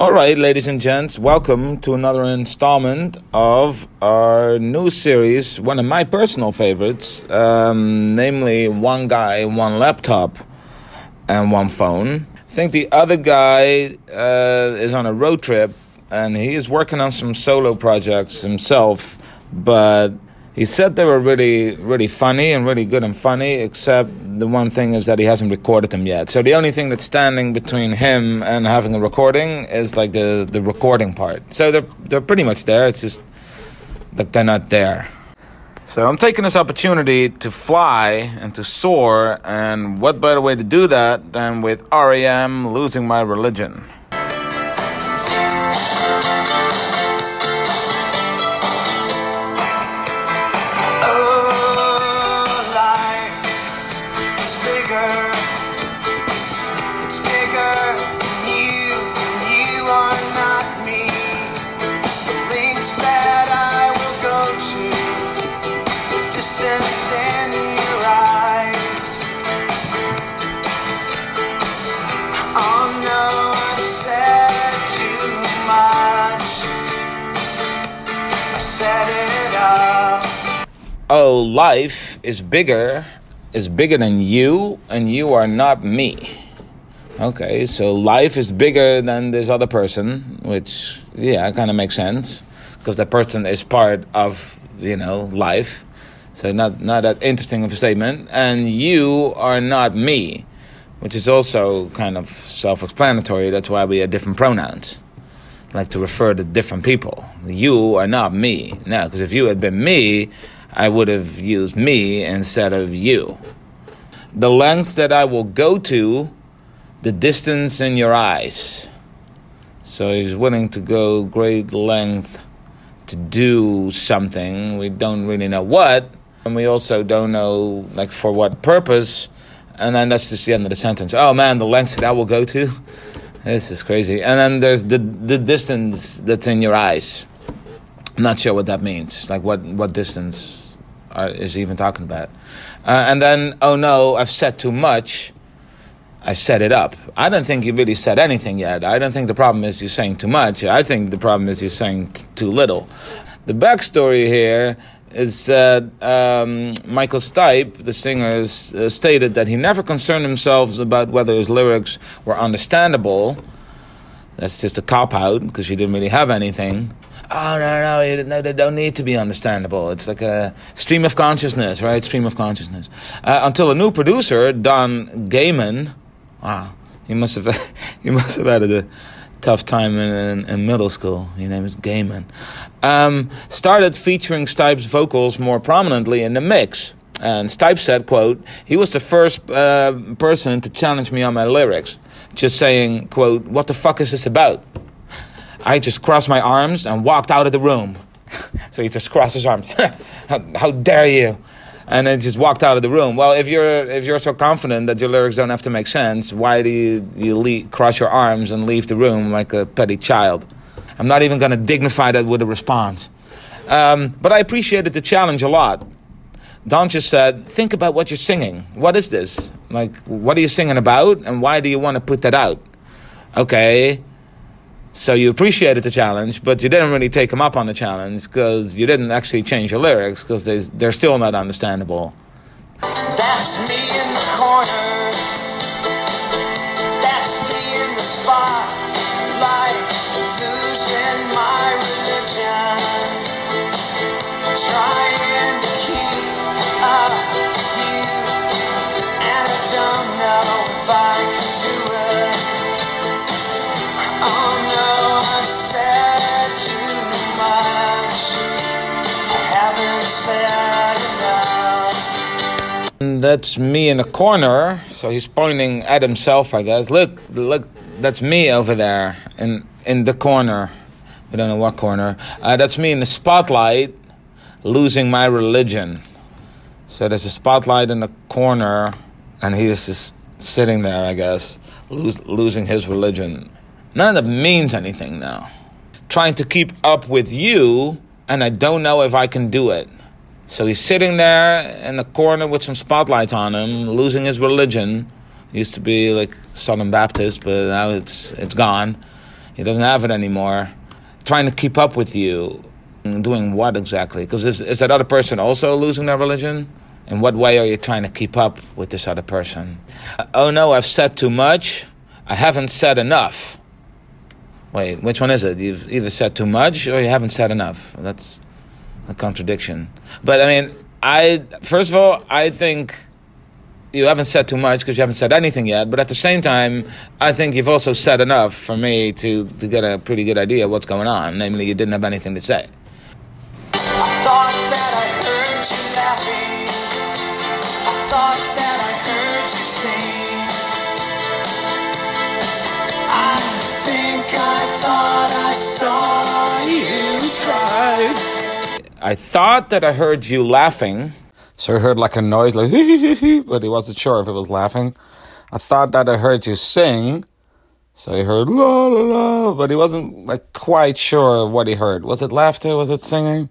All right, ladies and gents, welcome to another installment of our new series, one of my personal favorites, um, namely One Guy, One Laptop, and One Phone. I think the other guy uh, is on a road trip and he is working on some solo projects himself, but he said they were really, really funny and really good and funny, except the one thing is that he hasn't recorded them yet. So the only thing that's standing between him and having a recording is like the, the recording part. So they're, they're pretty much there, it's just that they're not there. So I'm taking this opportunity to fly and to soar, and what better way to do that than with REM losing my religion? Oh, life is bigger, is bigger than you, and you are not me. Okay, so life is bigger than this other person, which, yeah, kind of makes sense, because that person is part of, you know, life. So not, not that interesting of a statement. And you are not me, which is also kind of self-explanatory. That's why we have different pronouns like to refer to different people. You are not me. Now, because if you had been me, I would have used me instead of you. The length that I will go to, the distance in your eyes. So he's willing to go great length to do something. We don't really know what, and we also don't know like for what purpose. And then that's just the end of the sentence. Oh man, the lengths that I will go to. This is crazy. And then there's the the distance that's in your eyes. I'm not sure what that means. Like what what distance is even talking about. Uh, and then, oh no, I've said too much. I set it up. I don't think you really said anything yet. I don't think the problem is you're saying too much. I think the problem is you're saying t- too little. The backstory here is that um, Michael Stipe, the singer, uh, stated that he never concerned himself about whether his lyrics were understandable. That's just a cop out because he didn't really have anything oh no no no they don't need to be understandable. It's like a stream of consciousness right? Stream of consciousness. Uh, until a new producer don gehman wow he must have he must have had a tough time in, in, in middle school. His name is gehman um, started featuring stipe's vocals more prominently in the mix. And Stipe said, quote, he was the first uh, person to challenge me on my lyrics, just saying, quote, what the fuck is this about? I just crossed my arms and walked out of the room. so he just crossed his arms. how, how, dare you? And then just walked out of the room. Well, if you're if you're so confident that your lyrics don't have to make sense, why do you, you cross your arms and leave the room like a petty child? I'm not even going to dignify that with a response. Um, but I appreciated the challenge a lot. Don just said, think about what you're singing. What is this? Like, what are you singing about? And why do you want to put that out? Okay, so you appreciated the challenge, but you didn't really take them up on the challenge because you didn't actually change your lyrics because they're still not understandable. That's me in a corner. So he's pointing at himself, I guess. Look, look, that's me over there in in the corner. We don't know what corner. Uh, that's me in the spotlight, losing my religion. So there's a spotlight in the corner, and he's just sitting there, I guess, losing his religion. None of that means anything now. Trying to keep up with you, and I don't know if I can do it. So he's sitting there in the corner with some spotlights on him, losing his religion. He used to be like Southern Baptist, but now it's it's gone. He doesn't have it anymore. Trying to keep up with you. Doing what exactly? Because is, is that other person also losing their religion? In what way are you trying to keep up with this other person? Uh, oh no, I've said too much. I haven't said enough. Wait, which one is it? You've either said too much or you haven't said enough. That's a contradiction. But I mean, I first of all, I think you haven't said too much because you haven't said anything yet. But at the same time, I think you've also said enough for me to to get a pretty good idea of what's going on. Namely, you didn't have anything to say. I thought that I heard you laughing. So I heard like a noise, like, but he wasn't sure if it was laughing. I thought that I heard you sing. So he heard la la la, but he wasn't like quite sure what he heard. Was it laughter? Was it singing?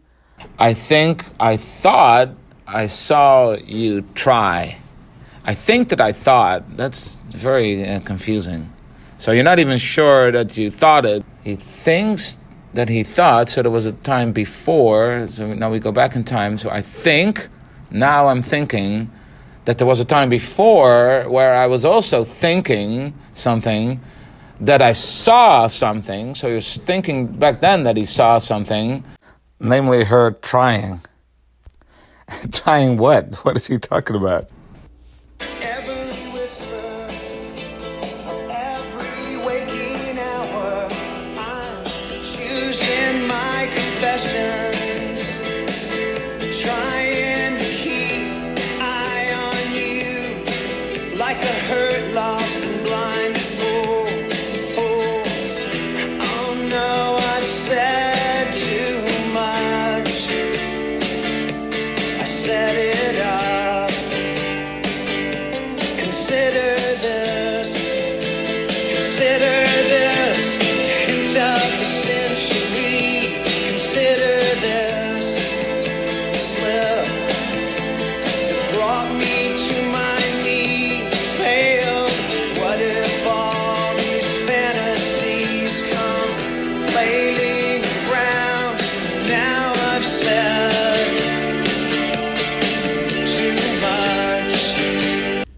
I think I thought I saw you try. I think that I thought. That's very uh, confusing. So you're not even sure that you thought it. He thinks that he thought. So there was a time before. So now we go back in time. So I think, now I'm thinking that there was a time before where I was also thinking something that I saw something. So he was thinking back then that he saw something. Namely, her trying. trying what? What is he talking about?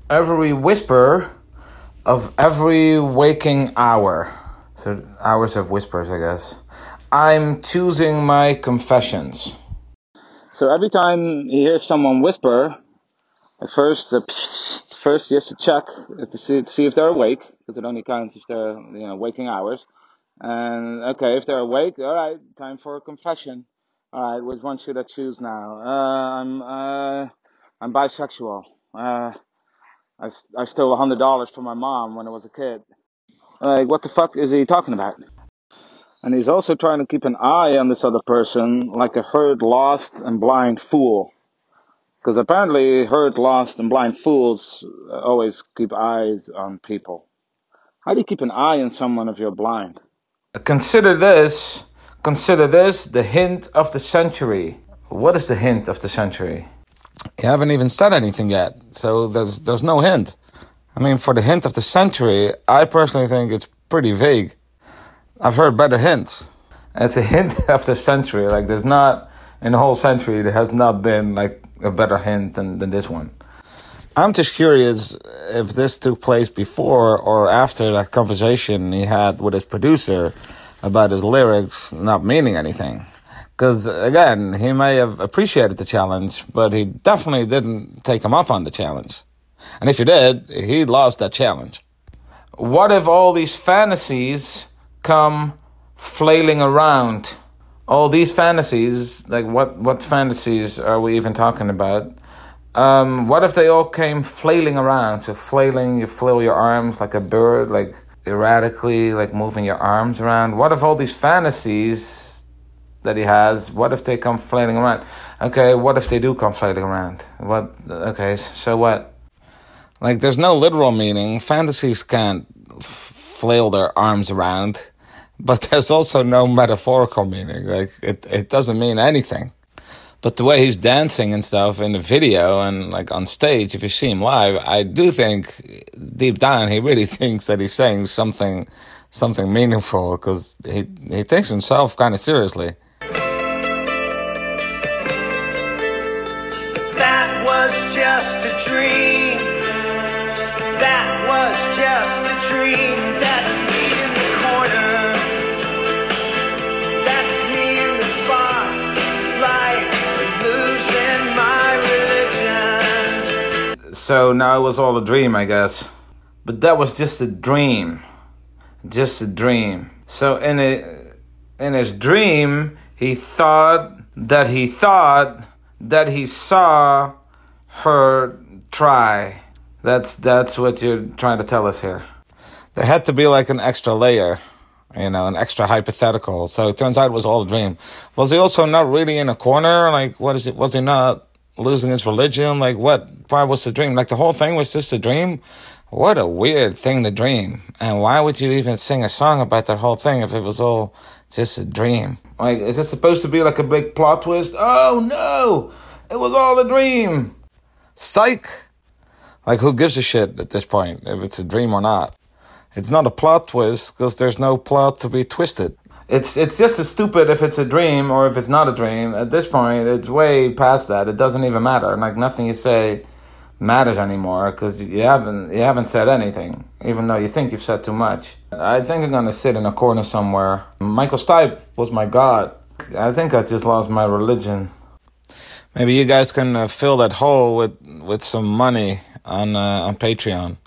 Every whisper of every waking hour. So, hours of whispers, I guess. I'm choosing my confessions. So, every time he hears someone whisper, at first, uh, first he has to check to see, to see if they're awake, because it only counts if they're, you know, waking hours. And, okay, if they're awake, all right, time for a confession. All right, which one should I choose now? Uh, I'm, uh, I'm bisexual. Uh, I, I stole a hundred dollars from my mom when I was a kid. Like, what the fuck is he talking about? And he's also trying to keep an eye on this other person, like a hurt, lost, and blind fool. Because apparently, hurt, lost, and blind fools uh, always keep eyes on people. How do you keep an eye on someone if you're blind? Consider this. Consider this the hint of the century. What is the hint of the century? You haven't even said anything yet, so there's there's no hint. I mean, for the hint of the century, I personally think it's pretty vague. I've heard better hints. It's a hint of the century. Like there's not in the whole century there has not been like a better hint than, than this one. I'm just curious if this took place before or after that conversation he had with his producer about his lyrics not meaning anything. Because again, he may have appreciated the challenge, but he definitely didn't take him up on the challenge. And if he did, he lost that challenge. What if all these fantasies come flailing around? All these fantasies, like what, what fantasies are we even talking about? Um, what if they all came flailing around? So flailing, you flail your arms like a bird, like erratically, like moving your arms around. What if all these fantasies that he has, what if they come flailing around? Okay, what if they do come flailing around? What? Okay, so what? Like, there's no literal meaning. Fantasies can't flail their arms around, but there's also no metaphorical meaning. Like, it, it doesn't mean anything. But the way he's dancing and stuff in the video and like on stage, if you see him live, I do think deep down he really thinks that he's saying something, something meaningful because he he takes himself kind of seriously. So now it was all a dream, I guess. But that was just a dream. Just a dream. So in a, in his dream, he thought that he thought that he saw her try. That's that's what you're trying to tell us here. There had to be like an extra layer, you know, an extra hypothetical. So it turns out it was all a dream. Was he also not really in a corner? Like, what is it? Was he not losing his religion? Like, what part was the dream? Like, the whole thing was just a dream? What a weird thing to dream. And why would you even sing a song about that whole thing if it was all just a dream? Like, is this supposed to be like a big plot twist? Oh no! It was all a dream! Psych! Like, who gives a shit at this point if it's a dream or not? It's not a plot twist because there's no plot to be twisted. It's it's just as stupid if it's a dream or if it's not a dream. At this point, it's way past that. It doesn't even matter. Like nothing you say matters anymore because you haven't you haven't said anything, even though you think you've said too much. I think I'm gonna sit in a corner somewhere. Michael Stipe was my god. I think I just lost my religion. Maybe you guys can uh, fill that hole with with some money on uh, on Patreon.